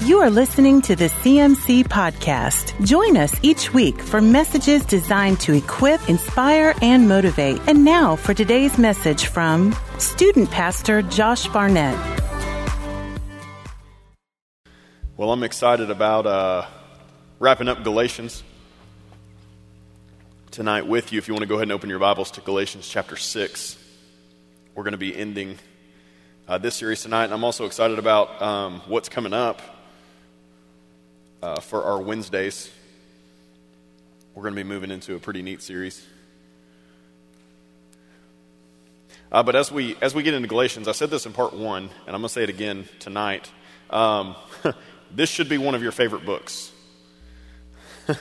You are listening to the CMC Podcast. Join us each week for messages designed to equip, inspire, and motivate. And now for today's message from Student Pastor Josh Barnett. Well, I'm excited about uh, wrapping up Galatians tonight with you. If you want to go ahead and open your Bibles to Galatians chapter 6, we're going to be ending uh, this series tonight. And I'm also excited about um, what's coming up uh, for our Wednesdays. We're going to be moving into a pretty neat series. Uh, but as we as we get into Galatians, I said this in part one, and I'm going to say it again tonight. Um, this should be one of your favorite books,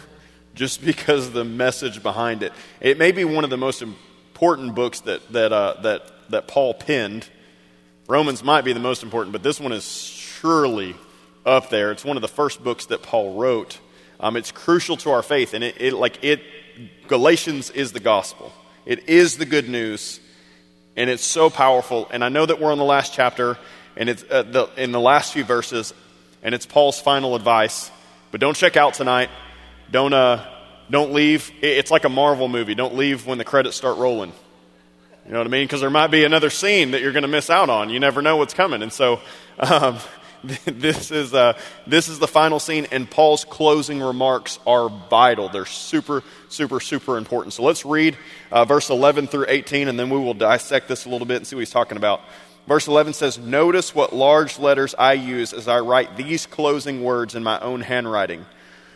just because the message behind it. It may be one of the most important books that that uh, that that Paul penned. Romans might be the most important, but this one is surely up there. It's one of the first books that Paul wrote. Um, it's crucial to our faith, and it, it like it. Galatians is the gospel. It is the good news, and it's so powerful. And I know that we're on the last chapter, and it's uh, the, in the last few verses, and it's Paul's final advice. But don't check out tonight. Don't uh, don't leave. It's like a Marvel movie. Don't leave when the credits start rolling. You know what I mean? Because there might be another scene that you're going to miss out on. You never know what's coming. And so um, this, is, uh, this is the final scene, and Paul's closing remarks are vital. They're super, super, super important. So let's read uh, verse 11 through 18, and then we will dissect this a little bit and see what he's talking about. Verse 11 says, Notice what large letters I use as I write these closing words in my own handwriting.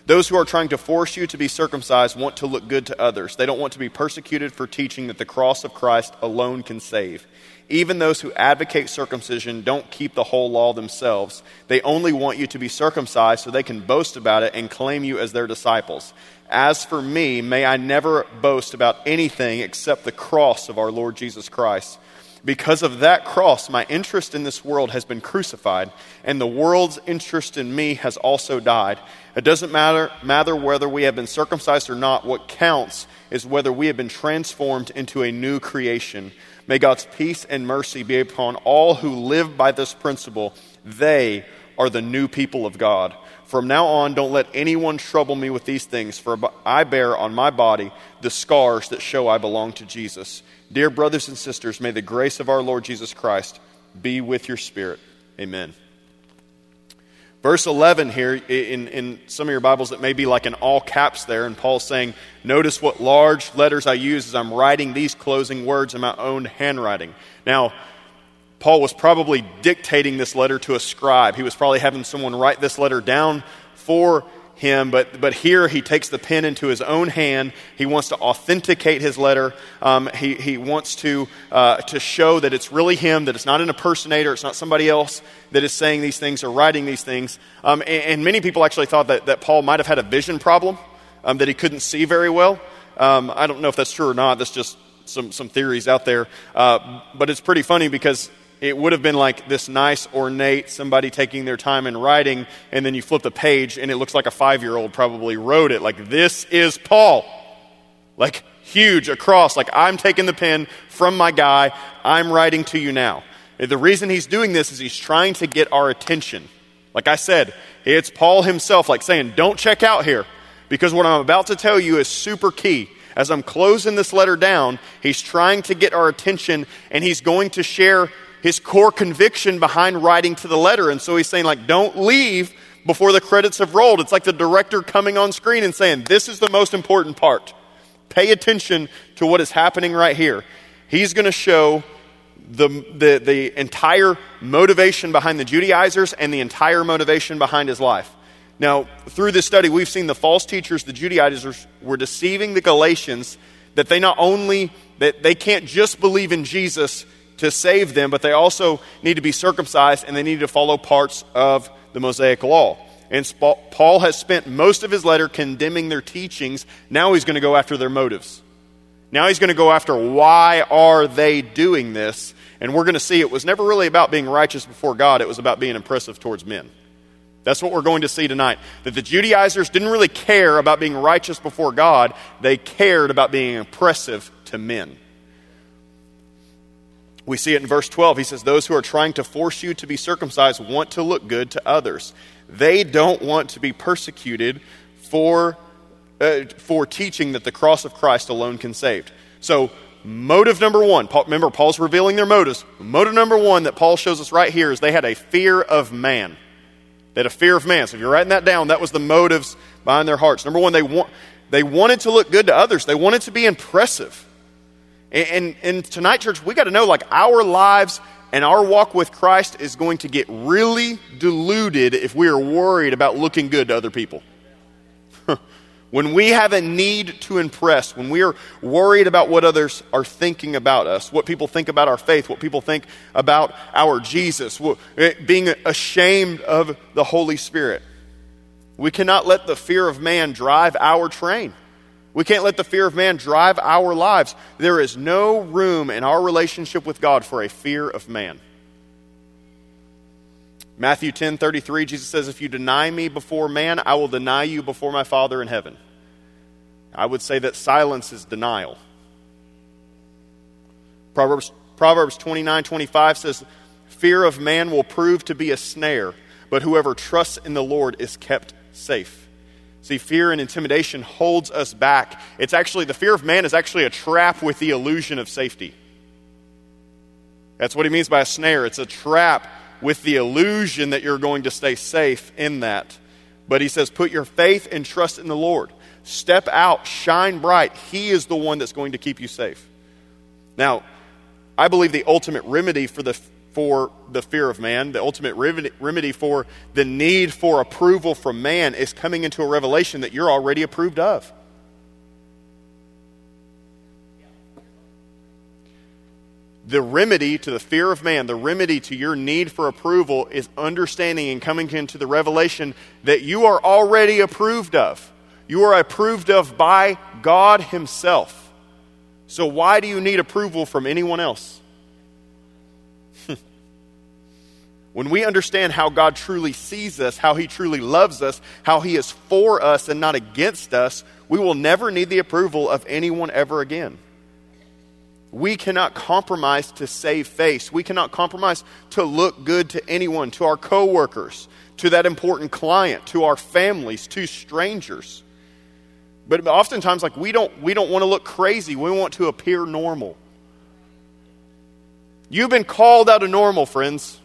Those who are trying to force you to be circumcised want to look good to others. They don't want to be persecuted for teaching that the cross of Christ alone can save. Even those who advocate circumcision don't keep the whole law themselves. They only want you to be circumcised so they can boast about it and claim you as their disciples. As for me, may I never boast about anything except the cross of our Lord Jesus Christ. Because of that cross, my interest in this world has been crucified, and the world's interest in me has also died. It doesn't matter, matter whether we have been circumcised or not. What counts is whether we have been transformed into a new creation. May God's peace and mercy be upon all who live by this principle. They are the new people of God. From now on, don't let anyone trouble me with these things, for I bear on my body the scars that show I belong to Jesus. Dear brothers and sisters, may the grace of our Lord Jesus Christ be with your spirit. Amen. Verse 11 here, in, in some of your Bibles, it may be like in all caps there, and Paul's saying, Notice what large letters I use as I'm writing these closing words in my own handwriting. Now, Paul was probably dictating this letter to a scribe. He was probably having someone write this letter down for him, but, but here he takes the pen into his own hand. He wants to authenticate his letter. Um, he, he wants to, uh, to show that it's really him, that it's not an impersonator, it's not somebody else that is saying these things or writing these things. Um, and, and, many people actually thought that, that Paul might have had a vision problem, um, that he couldn't see very well. Um, I don't know if that's true or not. That's just some, some theories out there. Uh, but it's pretty funny because it would have been like this nice, ornate, somebody taking their time and writing, and then you flip the page and it looks like a five year old probably wrote it. Like, this is Paul. Like, huge across. Like, I'm taking the pen from my guy, I'm writing to you now. The reason he's doing this is he's trying to get our attention. Like I said, it's Paul himself, like saying, Don't check out here, because what I'm about to tell you is super key. As I'm closing this letter down, he's trying to get our attention and he's going to share his core conviction behind writing to the letter. And so he's saying, like, don't leave before the credits have rolled. It's like the director coming on screen and saying, this is the most important part. Pay attention to what is happening right here. He's going to show the, the, the entire motivation behind the Judaizers and the entire motivation behind his life. Now, through this study, we've seen the false teachers, the Judaizers, were deceiving the Galatians that they not only that they can't just believe in Jesus to save them, but they also need to be circumcised and they need to follow parts of the Mosaic law. And Paul has spent most of his letter condemning their teachings. Now he's going to go after their motives. Now he's going to go after why are they doing this? And we're going to see it was never really about being righteous before God, it was about being impressive towards men. That's what we're going to see tonight. That the Judaizers didn't really care about being righteous before God, they cared about being impressive to men. We see it in verse 12. He says, Those who are trying to force you to be circumcised want to look good to others. They don't want to be persecuted for, uh, for teaching that the cross of Christ alone can save. So, motive number one, Paul, remember, Paul's revealing their motives. Motive number one that Paul shows us right here is they had a fear of man. They had a fear of man. So, if you're writing that down, that was the motives behind their hearts. Number one, they, want, they wanted to look good to others, they wanted to be impressive. And, and, tonight, church, we got to know like our lives and our walk with Christ is going to get really diluted if we are worried about looking good to other people. when we have a need to impress, when we are worried about what others are thinking about us, what people think about our faith, what people think about our Jesus, being ashamed of the Holy Spirit, we cannot let the fear of man drive our train. We can't let the fear of man drive our lives. There is no room in our relationship with God for a fear of man. Matthew 10 33, Jesus says, If you deny me before man, I will deny you before my Father in heaven. I would say that silence is denial. Proverbs, Proverbs 29 25 says, Fear of man will prove to be a snare, but whoever trusts in the Lord is kept safe. See, fear and intimidation holds us back. It's actually, the fear of man is actually a trap with the illusion of safety. That's what he means by a snare. It's a trap with the illusion that you're going to stay safe in that. But he says, put your faith and trust in the Lord. Step out, shine bright. He is the one that's going to keep you safe. Now, I believe the ultimate remedy for the for the fear of man, the ultimate remedy for the need for approval from man is coming into a revelation that you're already approved of. The remedy to the fear of man, the remedy to your need for approval is understanding and coming into the revelation that you are already approved of. You are approved of by God Himself. So, why do you need approval from anyone else? When we understand how God truly sees us, how He truly loves us, how He is for us and not against us, we will never need the approval of anyone ever again. We cannot compromise to save face. We cannot compromise to look good to anyone, to our coworkers, to that important client, to our families, to strangers. But oftentimes, like we don't, we don't want to look crazy. We want to appear normal. You've been called out of normal, friends.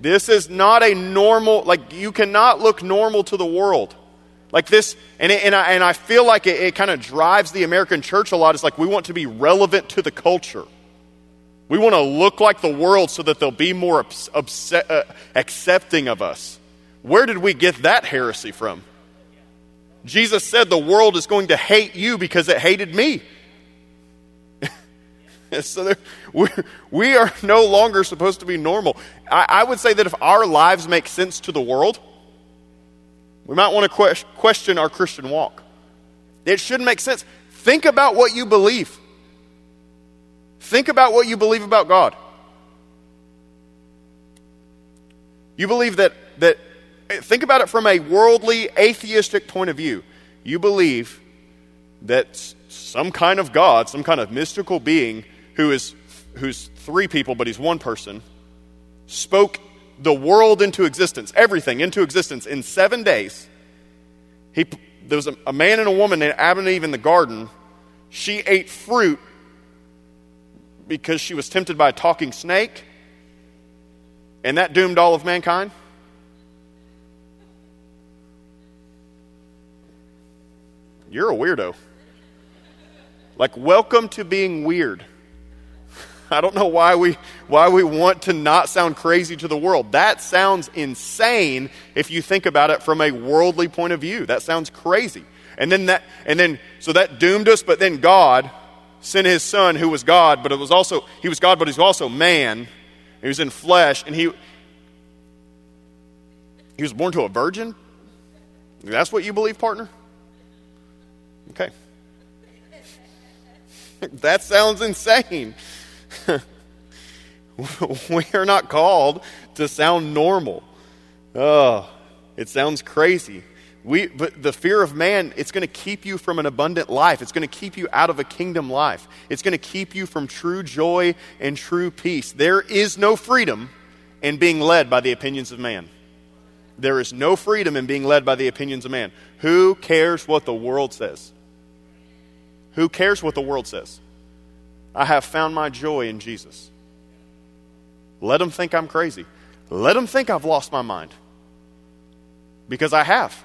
This is not a normal, like, you cannot look normal to the world. Like this, and, it, and, I, and I feel like it, it kind of drives the American church a lot. It's like we want to be relevant to the culture. We want to look like the world so that they'll be more uh, accepting of us. Where did we get that heresy from? Jesus said the world is going to hate you because it hated me. so there, we're, we are no longer supposed to be normal. I, I, would say that if our lives make sense to the world, we might want to que- question our Christian walk. It shouldn't make sense. Think about what you believe. Think about what you believe about God. You believe that, that think about it from a worldly, atheistic point of view. You believe that some kind of God, some kind of mystical being, who is who's three people, but he's one person, spoke the world into existence, everything into existence in seven days. He, there was a, a man and a woman named Adam and Eve in the garden. She ate fruit because she was tempted by a talking snake, and that doomed all of mankind. You're a weirdo. Like, welcome to being weird. I don't know why we, why we want to not sound crazy to the world. That sounds insane if you think about it from a worldly point of view. That sounds crazy. And then that, and then, so that doomed us, but then God sent his son who was God, but it was also, he was God, but he was also man. He was in flesh, and he, he was born to a virgin? That's what you believe, partner? Okay. that sounds insane. we are not called to sound normal. Oh, it sounds crazy. We, but the fear of man, it's going to keep you from an abundant life. It's going to keep you out of a kingdom life. It's going to keep you from true joy and true peace. There is no freedom in being led by the opinions of man. There is no freedom in being led by the opinions of man. Who cares what the world says? Who cares what the world says? I have found my joy in Jesus. Let them think I'm crazy. Let them think I've lost my mind. Because I have.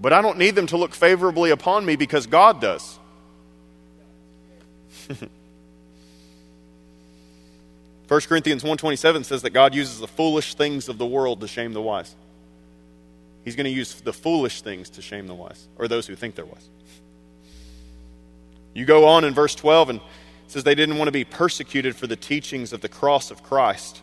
But I don't need them to look favorably upon me because God does. 1 Corinthians 1:27 says that God uses the foolish things of the world to shame the wise. He's going to use the foolish things to shame the wise or those who think they're wise. You go on in verse 12 and says they didn't want to be persecuted for the teachings of the cross of Christ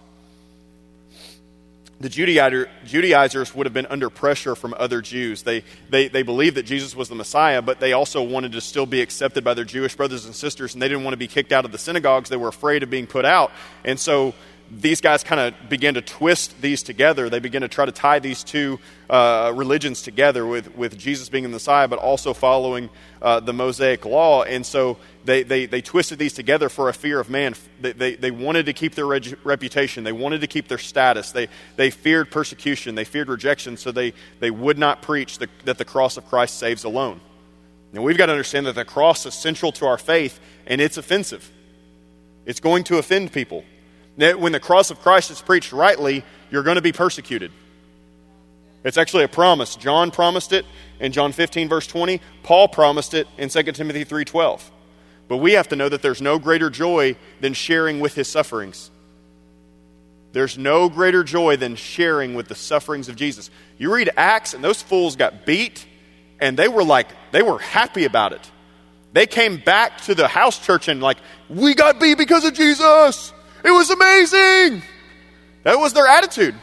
the Judaizers would have been under pressure from other Jews. They, they, they believed that Jesus was the Messiah, but they also wanted to still be accepted by their Jewish brothers and sisters, and they didn't want to be kicked out of the synagogues. They were afraid of being put out. And so these guys kind of began to twist these together. They began to try to tie these two uh, religions together with, with Jesus being the Messiah, but also following uh, the Mosaic law. And so they, they, they twisted these together for a fear of man. They, they, they wanted to keep their reg- reputation, they wanted to keep their status. They, they feared persecution, they feared rejection, so they, they would not preach the, that the cross of Christ saves alone. Now, we've got to understand that the cross is central to our faith, and it's offensive. It's going to offend people. When the cross of Christ is preached rightly, you're going to be persecuted. It's actually a promise. John promised it in John 15 verse 20. Paul promised it in 2 Timothy 3:12. But we have to know that there's no greater joy than sharing with his sufferings. There's no greater joy than sharing with the sufferings of Jesus. You read Acts and those fools got beat and they were like they were happy about it. They came back to the house church and like, "We got beat because of Jesus." It was amazing. That was their attitude.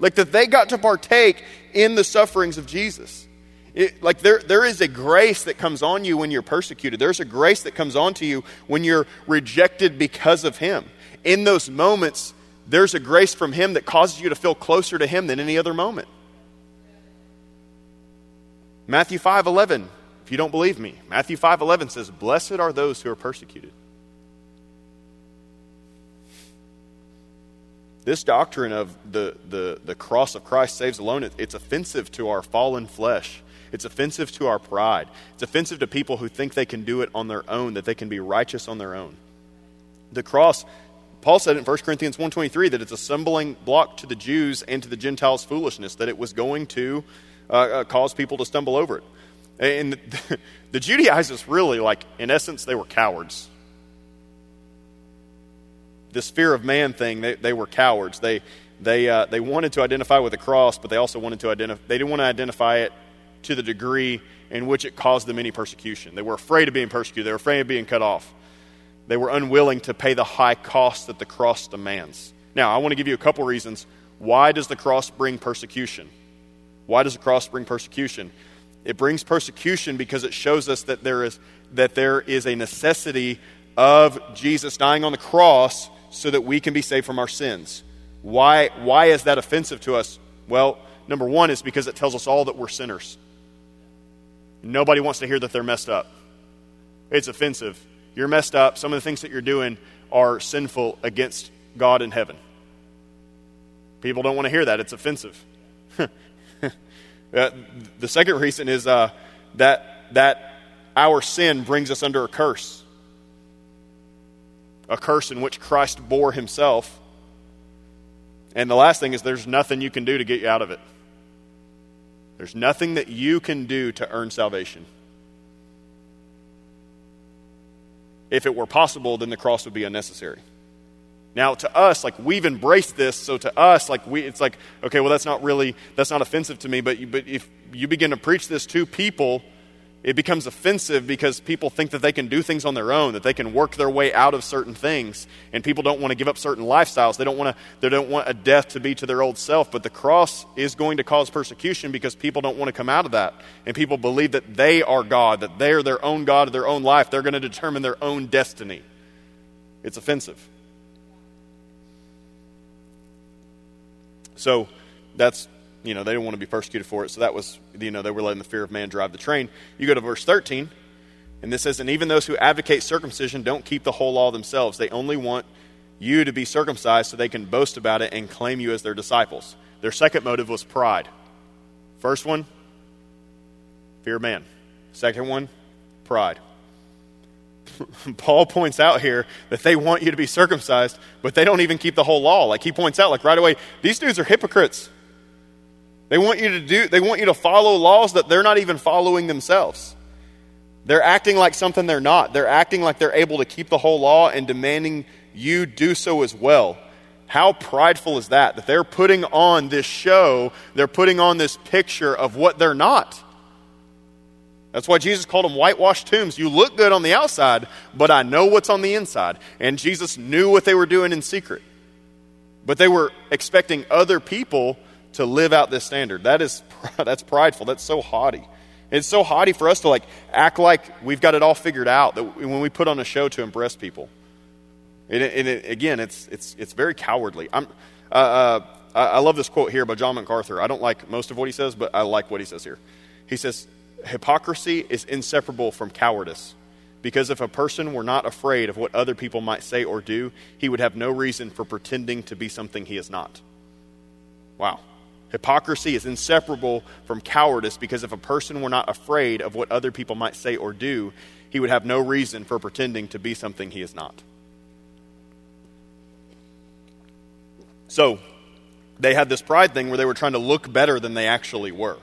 Like that they got to partake in the sufferings of Jesus. It, like there, there is a grace that comes on you when you're persecuted. There's a grace that comes on to you when you're rejected because of Him. In those moments, there's a grace from Him that causes you to feel closer to Him than any other moment. Matthew 5 11, if you don't believe me, Matthew 5 11 says, Blessed are those who are persecuted This doctrine of the, the, the cross of Christ saves alone, it, it's offensive to our fallen flesh. It's offensive to our pride. It's offensive to people who think they can do it on their own, that they can be righteous on their own. The cross, Paul said in 1 Corinthians 1.23 that it's a stumbling block to the Jews and to the Gentiles' foolishness, that it was going to uh, uh, cause people to stumble over it. And the, the Judaizers really, like, in essence, they were cowards this fear of man thing, they, they were cowards. They, they, uh, they wanted to identify with the cross, but they also wanted to identify, they didn't want to identify it to the degree in which it caused them any persecution. They were afraid of being persecuted, they were afraid of being cut off. They were unwilling to pay the high cost that the cross demands. Now, I want to give you a couple reasons. Why does the cross bring persecution? Why does the cross bring persecution? It brings persecution because it shows us that there is, that there is a necessity of Jesus dying on the cross so that we can be saved from our sins. Why, why is that offensive to us? Well, number one is because it tells us all that we're sinners. Nobody wants to hear that they're messed up. It's offensive. You're messed up. Some of the things that you're doing are sinful against God in heaven. People don't want to hear that. It's offensive. uh, the second reason is uh, that, that our sin brings us under a curse a curse in which Christ bore himself. And the last thing is there's nothing you can do to get you out of it. There's nothing that you can do to earn salvation. If it were possible, then the cross would be unnecessary. Now, to us, like we've embraced this, so to us, like we, it's like, okay, well, that's not really, that's not offensive to me. But, you, but if you begin to preach this to people it becomes offensive because people think that they can do things on their own, that they can work their way out of certain things, and people don't want to give up certain lifestyles. They don't want to they don't want a death to be to their old self, but the cross is going to cause persecution because people don't want to come out of that. And people believe that they are God, that they are their own God of their own life. They're going to determine their own destiny. It's offensive. So that's you know, they didn't want to be persecuted for it. So that was, you know, they were letting the fear of man drive the train. You go to verse 13, and this says, And even those who advocate circumcision don't keep the whole law themselves. They only want you to be circumcised so they can boast about it and claim you as their disciples. Their second motive was pride. First one, fear of man. Second one, pride. Paul points out here that they want you to be circumcised, but they don't even keep the whole law. Like he points out, like right away, these dudes are hypocrites. They want you to do they want you to follow laws that they're not even following themselves. They're acting like something they're not. They're acting like they're able to keep the whole law and demanding you do so as well. How prideful is that? That they're putting on this show, they're putting on this picture of what they're not. That's why Jesus called them whitewashed tombs. You look good on the outside, but I know what's on the inside. And Jesus knew what they were doing in secret. But they were expecting other people to live out this standard. That is that's prideful. That's so haughty. It's so haughty for us to like act like we've got it all figured out that when we put on a show to impress people. And, it, and it, again, it's, it's, it's very cowardly. I'm, uh, uh, I love this quote here by John MacArthur. I don't like most of what he says, but I like what he says here. He says, Hypocrisy is inseparable from cowardice. Because if a person were not afraid of what other people might say or do, he would have no reason for pretending to be something he is not. Wow. Hypocrisy is inseparable from cowardice because if a person were not afraid of what other people might say or do, he would have no reason for pretending to be something he is not. So, they had this pride thing where they were trying to look better than they actually were.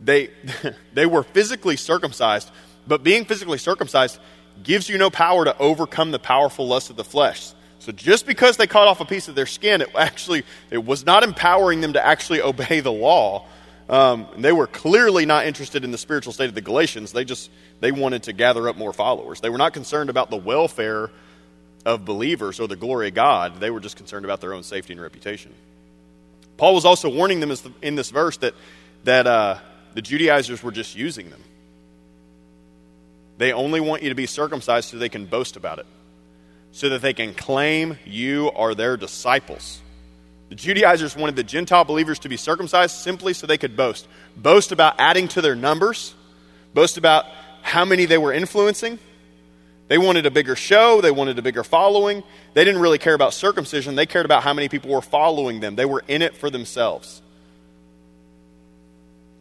They, they were physically circumcised, but being physically circumcised gives you no power to overcome the powerful lust of the flesh. So just because they cut off a piece of their skin, it actually it was not empowering them to actually obey the law. Um, they were clearly not interested in the spiritual state of the Galatians. They just they wanted to gather up more followers. They were not concerned about the welfare of believers or the glory of God. They were just concerned about their own safety and reputation. Paul was also warning them in this verse that that uh, the Judaizers were just using them. They only want you to be circumcised so they can boast about it so that they can claim you are their disciples. The Judaizers wanted the Gentile believers to be circumcised simply so they could boast. Boast about adding to their numbers, boast about how many they were influencing. They wanted a bigger show, they wanted a bigger following. They didn't really care about circumcision, they cared about how many people were following them. They were in it for themselves.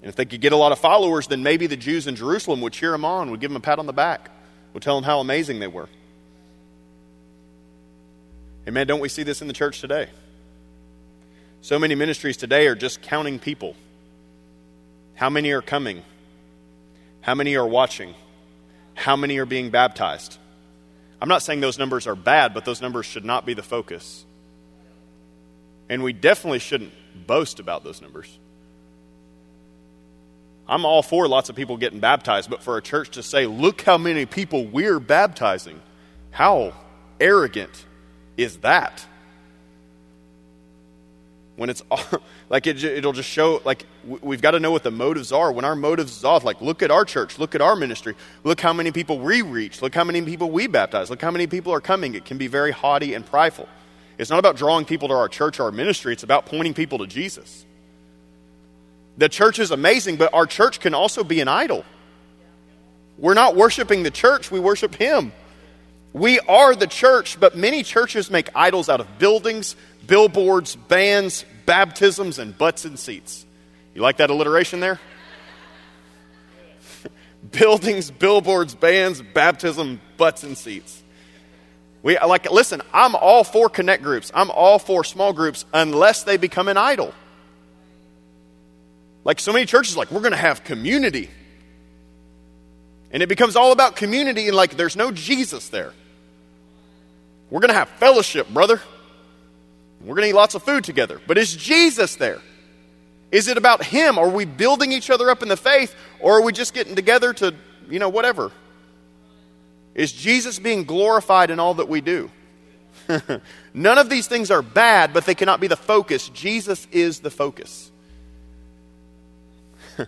And if they could get a lot of followers, then maybe the Jews in Jerusalem would cheer them on, would give them a pat on the back, would tell them how amazing they were. Amen. Don't we see this in the church today? So many ministries today are just counting people. How many are coming? How many are watching? How many are being baptized? I'm not saying those numbers are bad, but those numbers should not be the focus. And we definitely shouldn't boast about those numbers. I'm all for lots of people getting baptized, but for a church to say, look how many people we're baptizing, how arrogant is that? When it's like it, it'll just show, like, we've got to know what the motives are. When our motives is off, like, look at our church, look at our ministry, look how many people we reach, look how many people we baptize, look how many people are coming. It can be very haughty and prideful. It's not about drawing people to our church or our ministry, it's about pointing people to Jesus. The church is amazing, but our church can also be an idol. We're not worshiping the church, we worship Him. We are the church, but many churches make idols out of buildings, billboards, bands, baptisms, and butts and seats. You like that alliteration there? buildings, billboards, bands, baptism, butts and seats. We like listen, I'm all for connect groups. I'm all for small groups unless they become an idol. Like so many churches like we're going to have community. And it becomes all about community, and like there's no Jesus there. We're going to have fellowship, brother. We're going to eat lots of food together. But is Jesus there? Is it about Him? Are we building each other up in the faith, or are we just getting together to, you know, whatever? Is Jesus being glorified in all that we do? None of these things are bad, but they cannot be the focus. Jesus is the focus.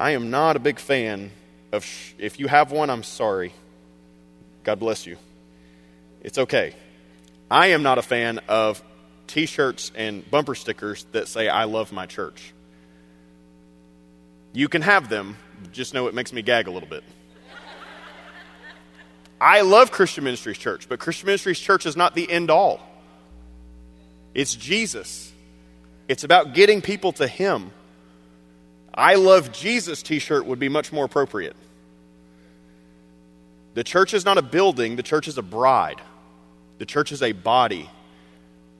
I am not a big fan of, sh- if you have one, I'm sorry. God bless you. It's okay. I am not a fan of t shirts and bumper stickers that say, I love my church. You can have them, just know it makes me gag a little bit. I love Christian Ministries Church, but Christian Ministries Church is not the end all. It's Jesus. It's about getting people to Him I love Jesus t shirt would be much more appropriate. The church is not a building, the church is a bride. The church is a body.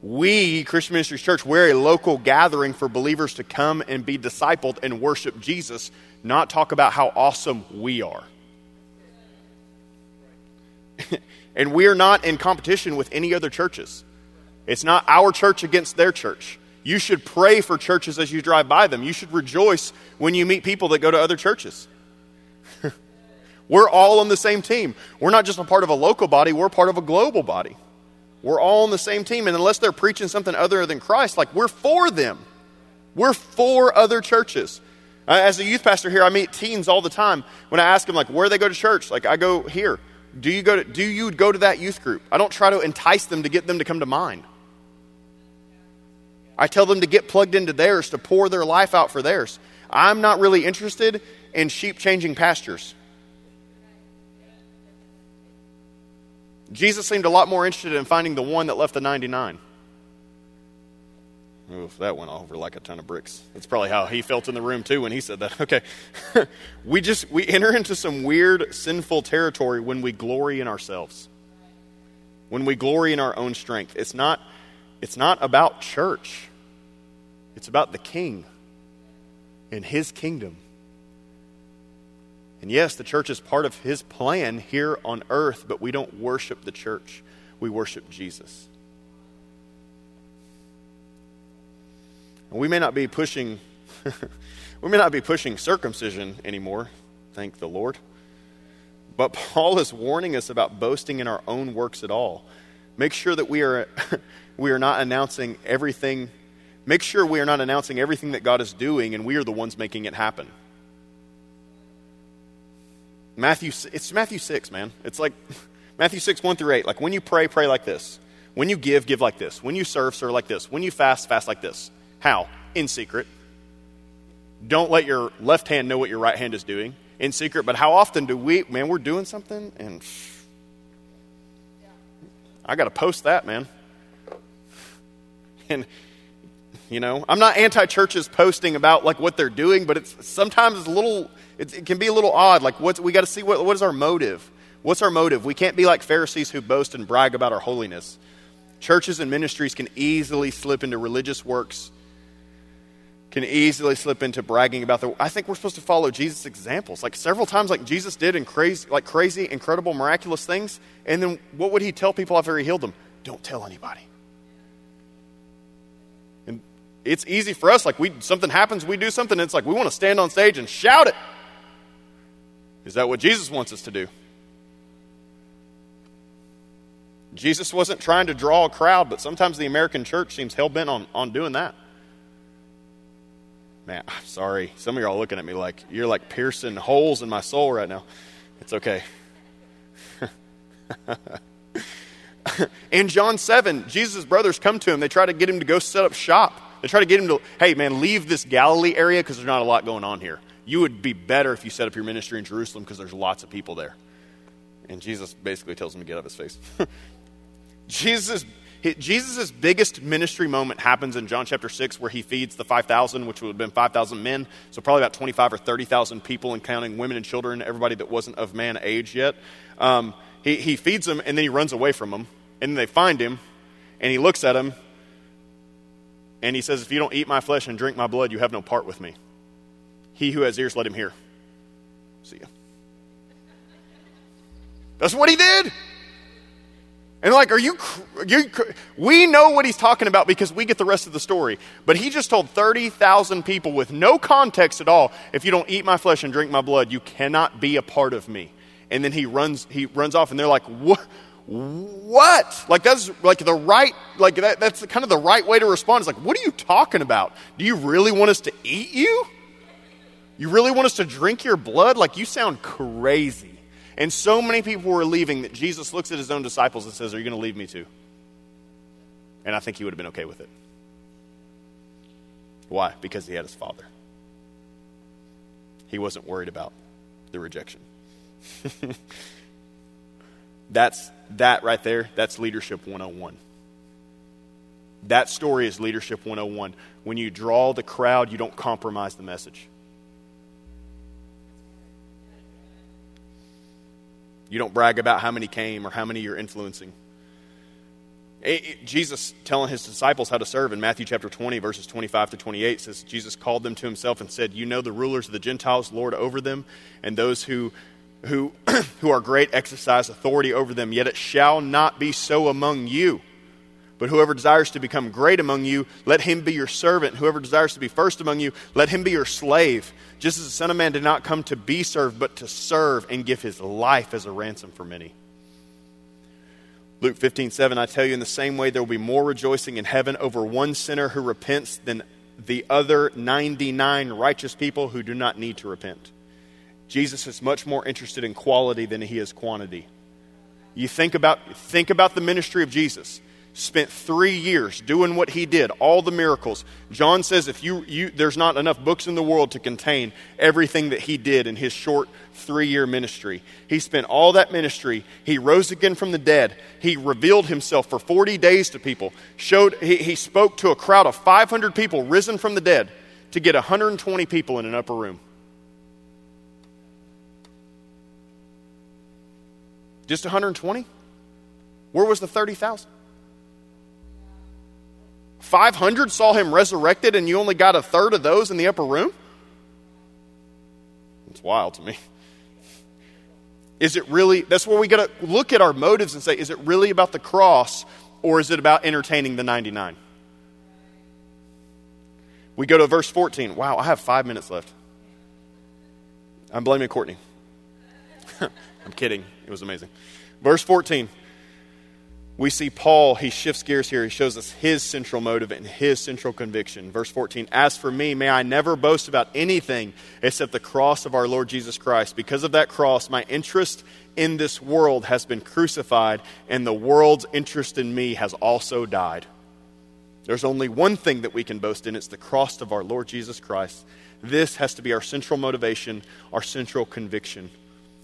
We, Christian Ministries Church, we're a local gathering for believers to come and be discipled and worship Jesus, not talk about how awesome we are. and we are not in competition with any other churches. It's not our church against their church. You should pray for churches as you drive by them. You should rejoice when you meet people that go to other churches. we're all on the same team. We're not just a part of a local body, we're part of a global body. We're all on the same team. And unless they're preaching something other than Christ, like we're for them. We're for other churches. Uh, as a youth pastor here, I meet teens all the time. When I ask them, like, where they go to church, like, I go here. Do you go to, do you go to that youth group? I don't try to entice them to get them to come to mine. I tell them to get plugged into theirs, to pour their life out for theirs. I'm not really interested in sheep changing pastures. Jesus seemed a lot more interested in finding the one that left the 99. Oof, that went over like a ton of bricks. That's probably how he felt in the room too when he said that. Okay. we just we enter into some weird sinful territory when we glory in ourselves. When we glory in our own strength. It's not it's not about church. It's about the king and his kingdom. And yes, the church is part of his plan here on earth, but we don't worship the church. We worship Jesus. And we may not be pushing we may not be pushing circumcision anymore, thank the Lord. But Paul is warning us about boasting in our own works at all. Make sure that we are we are not announcing everything make sure we are not announcing everything that God is doing and we are the ones making it happen. Matthew, it's Matthew 6, man. It's like Matthew 6, 1 through 8. Like when you pray, pray like this. When you give, give like this. When you serve, serve like this. When you fast, fast like this. How? In secret. Don't let your left hand know what your right hand is doing in secret. But how often do we, man, we're doing something and I got to post that, man. And, you know, I'm not anti churches posting about like what they're doing, but it's sometimes it's a little it, it can be a little odd. Like, what's, we got to see what, what is our motive? What's our motive? We can't be like Pharisees who boast and brag about our holiness. Churches and ministries can easily slip into religious works, can easily slip into bragging about the. I think we're supposed to follow Jesus' examples, like several times, like Jesus did in crazy, like crazy, incredible, miraculous things. And then what would he tell people after he healed them? Don't tell anybody. It's easy for us, like we something happens, we do something, it's like we want to stand on stage and shout it. Is that what Jesus wants us to do? Jesus wasn't trying to draw a crowd, but sometimes the American church seems hell bent on, on doing that. Man, I'm sorry. Some of are looking at me like you're like piercing holes in my soul right now. It's okay. in John 7, Jesus' brothers come to him. They try to get him to go set up shop. They try to get him to, hey, man, leave this Galilee area because there's not a lot going on here you would be better if you set up your ministry in Jerusalem because there's lots of people there. And Jesus basically tells him to get out of his face. Jesus' Jesus' biggest ministry moment happens in John chapter 6, where he feeds the 5,000, which would have been 5,000 men. So, probably about 25 or 30,000 people, and counting women and children, everybody that wasn't of man age yet. Um, he, he feeds them, and then he runs away from them. And then they find him, and he looks at them, and he says, If you don't eat my flesh and drink my blood, you have no part with me. He who has ears, let him hear. See ya. That's what he did. And like, are you, you, we know what he's talking about because we get the rest of the story. But he just told 30,000 people with no context at all, if you don't eat my flesh and drink my blood, you cannot be a part of me. And then he runs, he runs off and they're like, what? What? Like that's like the right, like that, that's kind of the right way to respond. It's like, what are you talking about? Do you really want us to eat you? You really want us to drink your blood? Like, you sound crazy. And so many people were leaving that Jesus looks at his own disciples and says, Are you going to leave me too? And I think he would have been okay with it. Why? Because he had his father. He wasn't worried about the rejection. That's that right there. That's leadership 101. That story is leadership 101. When you draw the crowd, you don't compromise the message. You don't brag about how many came or how many you're influencing. It, it, Jesus telling his disciples how to serve in Matthew chapter 20, verses 25 to 28 says, Jesus called them to himself and said, You know the rulers of the Gentiles, Lord over them, and those who who, who are great exercise authority over them, yet it shall not be so among you. But whoever desires to become great among you, let him be your servant. Whoever desires to be first among you, let him be your slave. Just as the Son of Man did not come to be served, but to serve and give his life as a ransom for many. Luke 15, 7, I tell you, in the same way, there will be more rejoicing in heaven over one sinner who repents than the other 99 righteous people who do not need to repent. Jesus is much more interested in quality than he is quantity. You think about, think about the ministry of Jesus spent three years doing what he did, all the miracles. John says if you, you there's not enough books in the world to contain everything that he did in his short three year ministry. He spent all that ministry. He rose again from the dead. He revealed himself for 40 days to people. Showed he, he spoke to a crowd of 500 people risen from the dead to get 120 people in an upper room. Just 120? Where was the 30,000? 500 saw him resurrected and you only got a third of those in the upper room? It's wild to me. Is it really, that's where we got to look at our motives and say, is it really about the cross or is it about entertaining the 99? We go to verse 14. Wow, I have five minutes left. I'm blaming Courtney. I'm kidding. It was amazing. Verse 14 we see Paul, he shifts gears here. He shows us his central motive and his central conviction. Verse 14 As for me, may I never boast about anything except the cross of our Lord Jesus Christ. Because of that cross, my interest in this world has been crucified, and the world's interest in me has also died. There's only one thing that we can boast in it's the cross of our Lord Jesus Christ. This has to be our central motivation, our central conviction.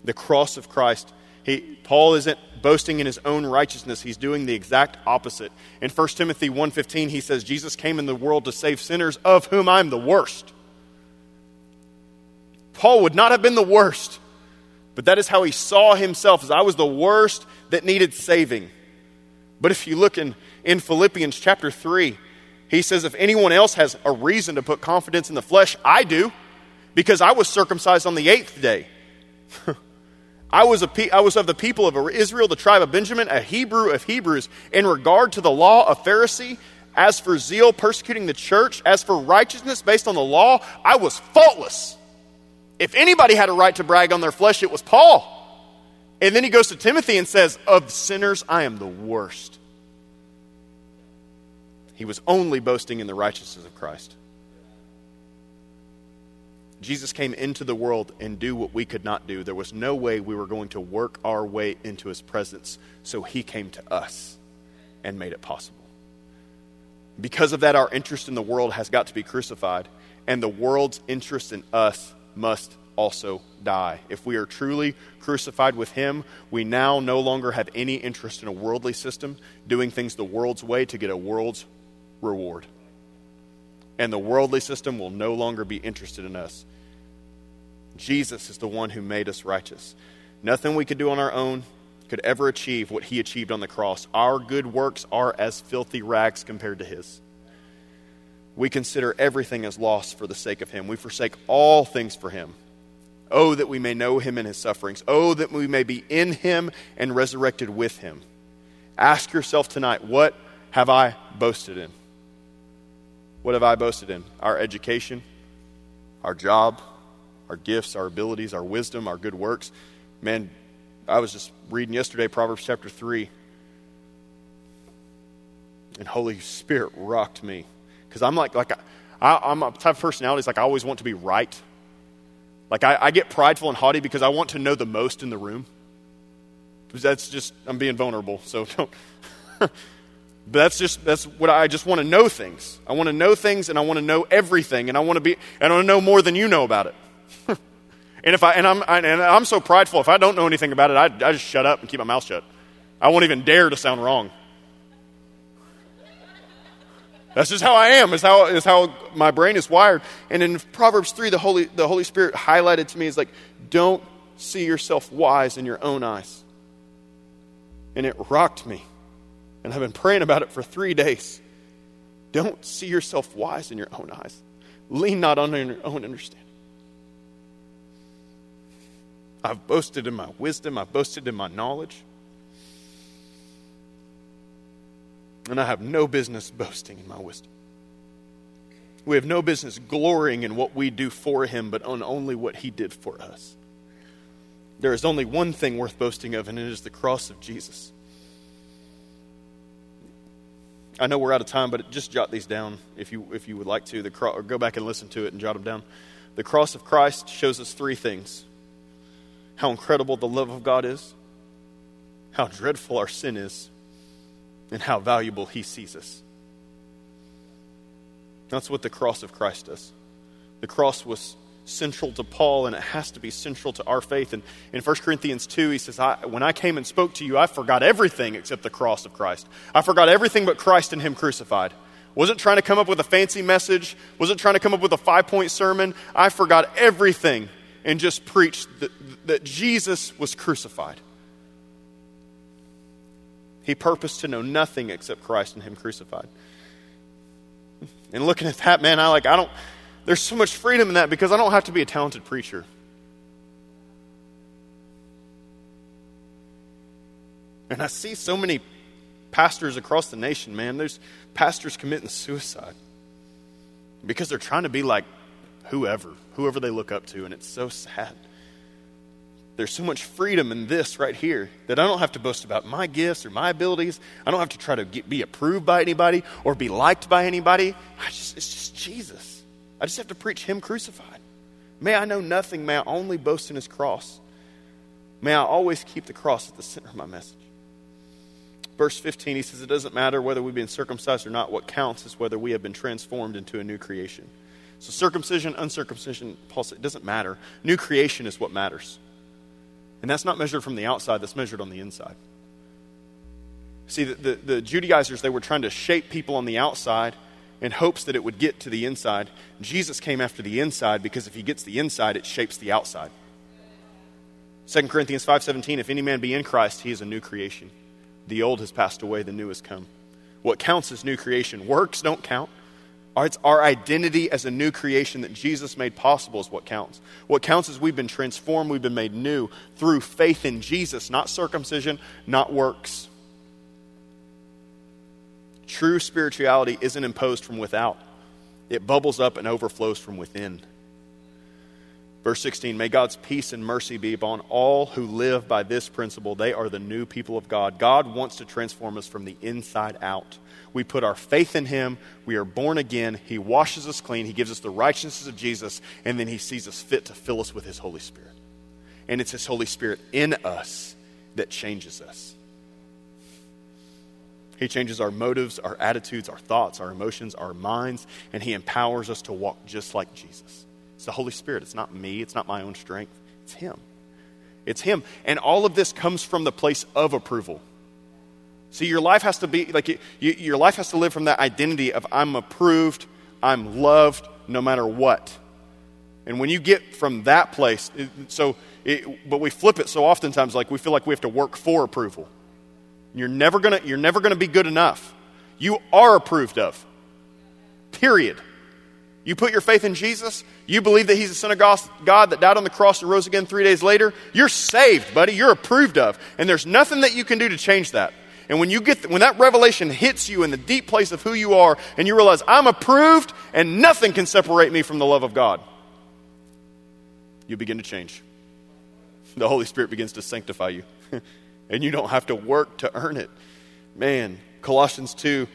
The cross of Christ he, Paul isn't boasting in his own righteousness. He's doing the exact opposite. In 1 Timothy 1.15, he says, Jesus came in the world to save sinners, of whom I'm the worst. Paul would not have been the worst, but that is how he saw himself, as I was the worst that needed saving. But if you look in, in Philippians chapter 3, he says, if anyone else has a reason to put confidence in the flesh, I do, because I was circumcised on the eighth day. I was, a, I was of the people of Israel, the tribe of Benjamin, a Hebrew of Hebrews. In regard to the law, a Pharisee. As for zeal, persecuting the church. As for righteousness based on the law, I was faultless. If anybody had a right to brag on their flesh, it was Paul. And then he goes to Timothy and says, Of sinners, I am the worst. He was only boasting in the righteousness of Christ. Jesus came into the world and do what we could not do. There was no way we were going to work our way into his presence, so he came to us and made it possible. Because of that, our interest in the world has got to be crucified, and the world's interest in us must also die. If we are truly crucified with him, we now no longer have any interest in a worldly system, doing things the world's way to get a world's reward and the worldly system will no longer be interested in us. Jesus is the one who made us righteous. Nothing we could do on our own could ever achieve what he achieved on the cross. Our good works are as filthy rags compared to his. We consider everything as loss for the sake of him. We forsake all things for him. Oh, that we may know him in his sufferings. Oh, that we may be in him and resurrected with him. Ask yourself tonight, what have I boasted in? What have I boasted in? Our education, our job, our gifts, our abilities, our wisdom, our good works. Man, I was just reading yesterday Proverbs chapter 3. And Holy Spirit rocked me. Because I'm like, like I, I, am a type of personality, it's like I always want to be right. Like I, I get prideful and haughty because I want to know the most in the room. That's just, I'm being vulnerable. So don't. But that's just that's what I just want to know things. I want to know things and I want to know everything and I want to be and I want to know more than you know about it. And if I and I'm and I'm so prideful if I don't know anything about it, I, I just shut up and keep my mouth shut. I won't even dare to sound wrong. That's just how I am. Is how is how my brain is wired. And in Proverbs three, the Holy the Holy Spirit highlighted to me is like, don't see yourself wise in your own eyes. And it rocked me. And I've been praying about it for three days. Don't see yourself wise in your own eyes. Lean not on your own understanding. I've boasted in my wisdom, I've boasted in my knowledge. And I have no business boasting in my wisdom. We have no business glorying in what we do for Him, but on only what He did for us. There is only one thing worth boasting of, and it is the cross of Jesus. I know we're out of time, but just jot these down if you, if you would like to, the cro- or go back and listen to it and jot them down. The cross of Christ shows us three things how incredible the love of God is, how dreadful our sin is, and how valuable He sees us. That's what the cross of Christ does. The cross was central to Paul, and it has to be central to our faith. And in 1 Corinthians 2, he says, I, When I came and spoke to you, I forgot everything except the cross of Christ. I forgot everything but Christ and Him crucified. Wasn't trying to come up with a fancy message, wasn't trying to come up with a five point sermon. I forgot everything and just preached that, that Jesus was crucified. He purposed to know nothing except Christ and Him crucified. And looking at that, man, I like, I don't, there's so much freedom in that because I don't have to be a talented preacher. And I see so many pastors across the nation, man. There's pastors committing suicide because they're trying to be like whoever, whoever they look up to, and it's so sad. There's so much freedom in this right here that I don't have to boast about my gifts or my abilities. I don't have to try to get, be approved by anybody or be liked by anybody. I just, it's just Jesus. I just have to preach Him crucified. May I know nothing. May I only boast in His cross. May I always keep the cross at the center of my message. Verse 15, he says, It doesn't matter whether we've been circumcised or not. What counts is whether we have been transformed into a new creation. So, circumcision, uncircumcision, Paul said, it doesn't matter. New creation is what matters. And that's not measured from the outside, that's measured on the inside. See, the, the, the, Judaizers, they were trying to shape people on the outside in hopes that it would get to the inside. Jesus came after the inside because if he gets the inside, it shapes the outside. 2 Corinthians 5.17, if any man be in Christ, he is a new creation. The old has passed away, the new has come. What counts is new creation. Works don't count. It's our identity as a new creation that Jesus made possible is what counts. What counts is we've been transformed, we've been made new through faith in Jesus, not circumcision, not works. True spirituality isn't imposed from without, it bubbles up and overflows from within. Verse 16 May God's peace and mercy be upon all who live by this principle. They are the new people of God. God wants to transform us from the inside out. We put our faith in Him. We are born again. He washes us clean. He gives us the righteousness of Jesus. And then He sees us fit to fill us with His Holy Spirit. And it's His Holy Spirit in us that changes us. He changes our motives, our attitudes, our thoughts, our emotions, our minds, and He empowers us to walk just like Jesus. It's the Holy Spirit. It's not me. It's not my own strength. It's Him. It's Him. And all of this comes from the place of approval. See, your life has to be like you, your life has to live from that identity of I'm approved, I'm loved, no matter what. And when you get from that place, it, so, it, but we flip it so oftentimes like we feel like we have to work for approval. You're never gonna, you're never gonna be good enough. You are approved of. Period. You put your faith in Jesus, you believe that He's the Son of God that died on the cross and rose again three days later, you're saved, buddy. You're approved of. And there's nothing that you can do to change that. And when you get when that revelation hits you in the deep place of who you are and you realize I'm approved and nothing can separate me from the love of God, you begin to change. The Holy Spirit begins to sanctify you. and you don't have to work to earn it. Man, Colossians 2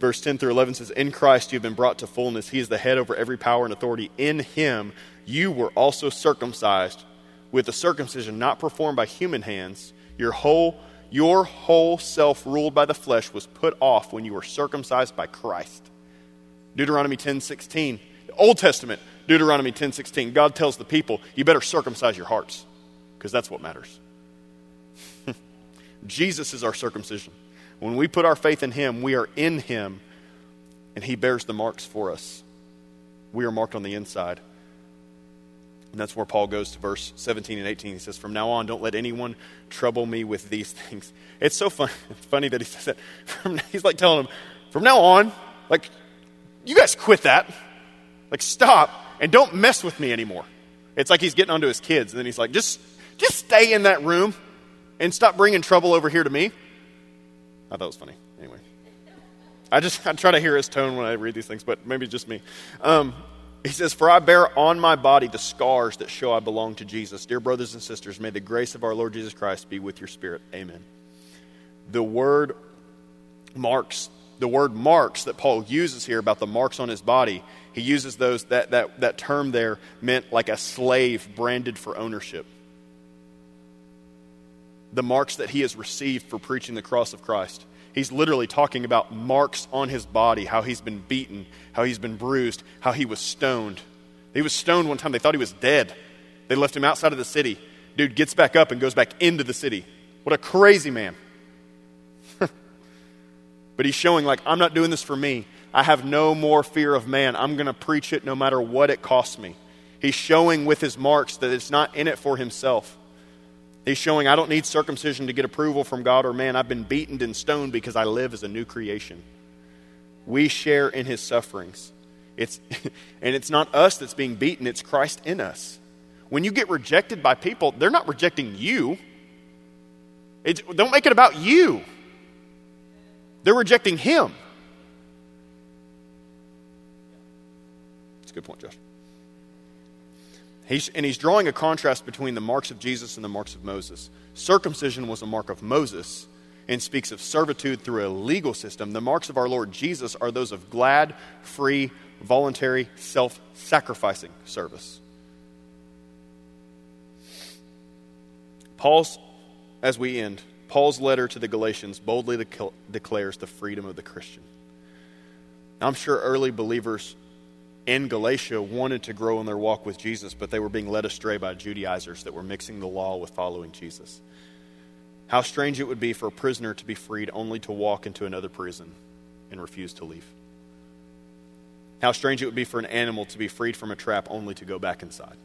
verse 10 through 11 says, In Christ you have been brought to fullness. He is the head over every power and authority. In him you were also circumcised with a circumcision not performed by human hands. Your whole, your whole self ruled by the flesh was put off when you were circumcised by Christ. Deuteronomy 10 16. Old Testament, Deuteronomy 10 16. God tells the people, you better circumcise your hearts because that's what matters. Jesus is our circumcision. When we put our faith in Him, we are in Him, and He bears the marks for us. We are marked on the inside. And that's where Paul goes to verse 17 and 18. He says, From now on, don't let anyone trouble me with these things. It's so fun, it's funny that he says that. He's like telling them, From now on, like, you guys quit that. Like, stop and don't mess with me anymore. It's like he's getting onto his kids. And then he's like, Just, just stay in that room and stop bringing trouble over here to me. I thought it was funny. Anyway. I just I try to hear his tone when I read these things, but maybe just me. Um, he says, For I bear on my body the scars that show I belong to Jesus. Dear brothers and sisters, may the grace of our Lord Jesus Christ be with your spirit. Amen. The word marks, the word marks that Paul uses here about the marks on his body, he uses those, that, that, that term there meant like a slave branded for ownership. The marks that he has received for preaching the cross of Christ. He's literally talking about marks on his body, how he's been beaten, how he's been bruised, how he was stoned. He was stoned one time. They thought he was dead. They left him outside of the city. Dude gets back up and goes back into the city. What a crazy man. but he's showing, like, I'm not doing this for me. I have no more fear of man. I'm going to preach it no matter what it costs me. He's showing with his marks that it's not in it for himself. He's showing I don't need circumcision to get approval from God or man. I've been beaten and stoned because I live as a new creation. We share in his sufferings. It's, and it's not us that's being beaten, it's Christ in us. When you get rejected by people, they're not rejecting you. It's, don't make it about you. They're rejecting him. That's a good point, Josh. He's, and he's drawing a contrast between the marks of Jesus and the marks of Moses. Circumcision was a mark of Moses and speaks of servitude through a legal system. The marks of our Lord Jesus are those of glad, free, voluntary, self sacrificing service. Paul's, as we end, Paul's letter to the Galatians boldly declares the freedom of the Christian. I'm sure early believers in Galatia wanted to grow in their walk with Jesus, but they were being led astray by Judaizers that were mixing the law with following Jesus. How strange it would be for a prisoner to be freed only to walk into another prison and refuse to leave. How strange it would be for an animal to be freed from a trap only to go back inside.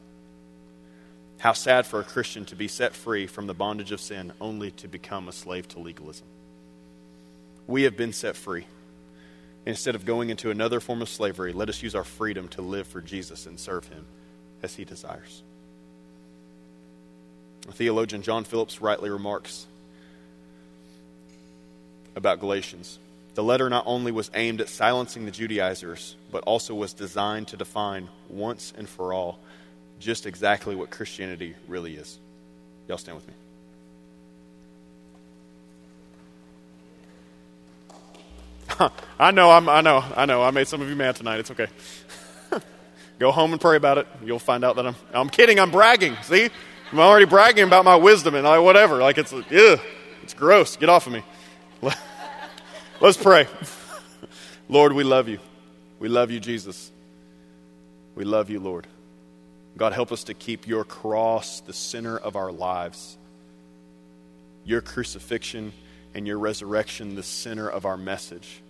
How sad for a Christian to be set free from the bondage of sin only to become a slave to legalism. We have been set free. Instead of going into another form of slavery, let us use our freedom to live for Jesus and serve him as he desires. Theologian John Phillips rightly remarks about Galatians. The letter not only was aimed at silencing the Judaizers, but also was designed to define once and for all just exactly what Christianity really is. Y'all stand with me. I know, I'm, I know, I know. I made some of you mad tonight. It's okay. Go home and pray about it. You'll find out that I'm. I'm kidding. I'm bragging. See, I'm already bragging about my wisdom and I, whatever. Like it's, ugh, it's gross. Get off of me. Let's pray. Lord, we love you. We love you, Jesus. We love you, Lord. God, help us to keep your cross the center of our lives. Your crucifixion and your resurrection the center of our message,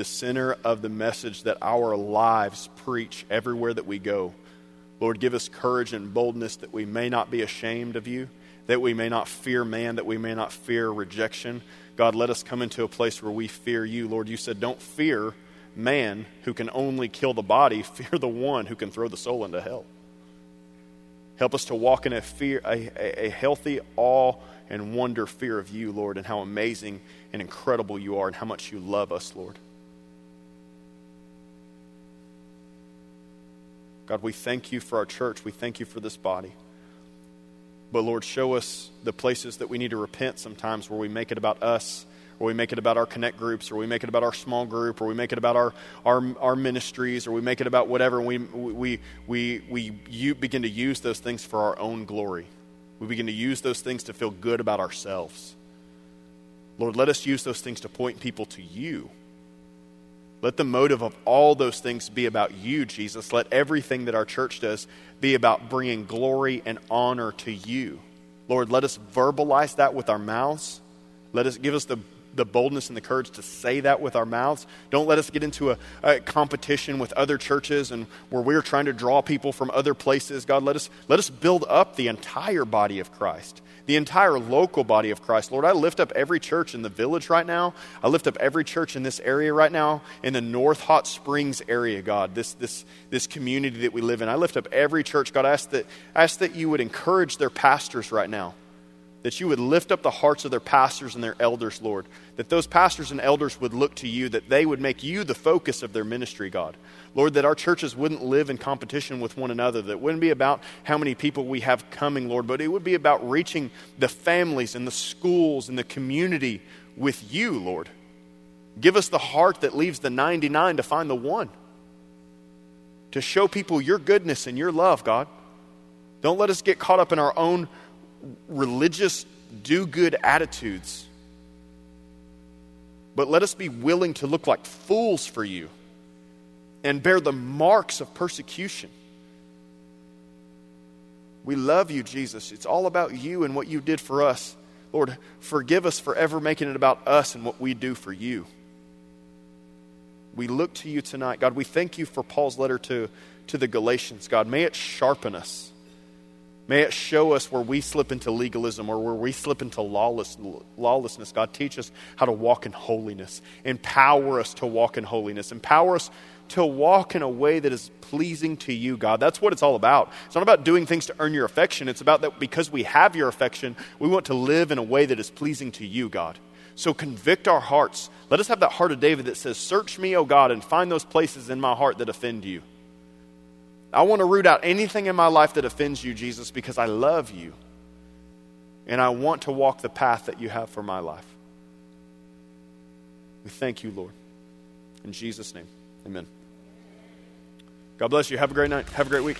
the center of the message that our lives preach everywhere that we go. Lord, give us courage and boldness that we may not be ashamed of you, that we may not fear man, that we may not fear rejection. God, let us come into a place where we fear you. Lord, you said, don't fear man who can only kill the body, fear the one who can throw the soul into hell. Help us to walk in a fear, a, a, a healthy awe and wonder fear of you, Lord, and how amazing and incredible you are and how much you love us, Lord. God, we thank you for our church. We thank you for this body. But Lord, show us the places that we need to repent sometimes where we make it about us, or we make it about our connect groups, or we make it about our small group, or we make it about our, our, our ministries, or we make it about whatever, and we, we, we, we, we begin to use those things for our own glory. We begin to use those things to feel good about ourselves. Lord, let us use those things to point people to you. Let the motive of all those things be about you, Jesus. Let everything that our church does be about bringing glory and honor to you. Lord, let us verbalize that with our mouths. Let us give us the the boldness and the courage to say that with our mouths. Don't let us get into a, a, competition with other churches and where we're trying to draw people from other places. God, let us, let us build up the entire body of Christ, the entire local body of Christ. Lord, I lift up every church in the village right now. I lift up every church in this area right now, in the North Hot Springs area, God, this, this, this community that we live in. I lift up every church. God, I ask that, ask that you would encourage their pastors right now that you would lift up the hearts of their pastors and their elders, Lord. That those pastors and elders would look to you, that they would make you the focus of their ministry, God. Lord, that our churches wouldn't live in competition with one another, that wouldn't be about how many people we have coming, Lord, but it would be about reaching the families and the schools and the community with you, Lord. Give us the heart that leaves the 99 to find the one, to show people your goodness and your love, God. Don't let us get caught up in our own religious do good attitudes. But let us be willing to look like fools for you and bear the marks of persecution. We love you, Jesus. It's all about you and what you did for us. Lord, forgive us for ever making it about us and what we do for you. We look to you tonight. God, we thank you for Paul's letter to, to the Galatians. God, may it sharpen us. May it show us where we slip into legalism or where we slip into lawless, lawlessness. God, teach us how to walk in holiness. Empower us to walk in holiness. Empower us to walk in a way that is pleasing to you, God. That's what it's all about. It's not about doing things to earn your affection. It's about that because we have your affection, we want to live in a way that is pleasing to you, God. So convict our hearts. Let us have that heart of David that says, Search me, O God, and find those places in my heart that offend you. I want to root out anything in my life that offends you, Jesus, because I love you. And I want to walk the path that you have for my life. We thank you, Lord. In Jesus' name, amen. God bless you. Have a great night. Have a great week.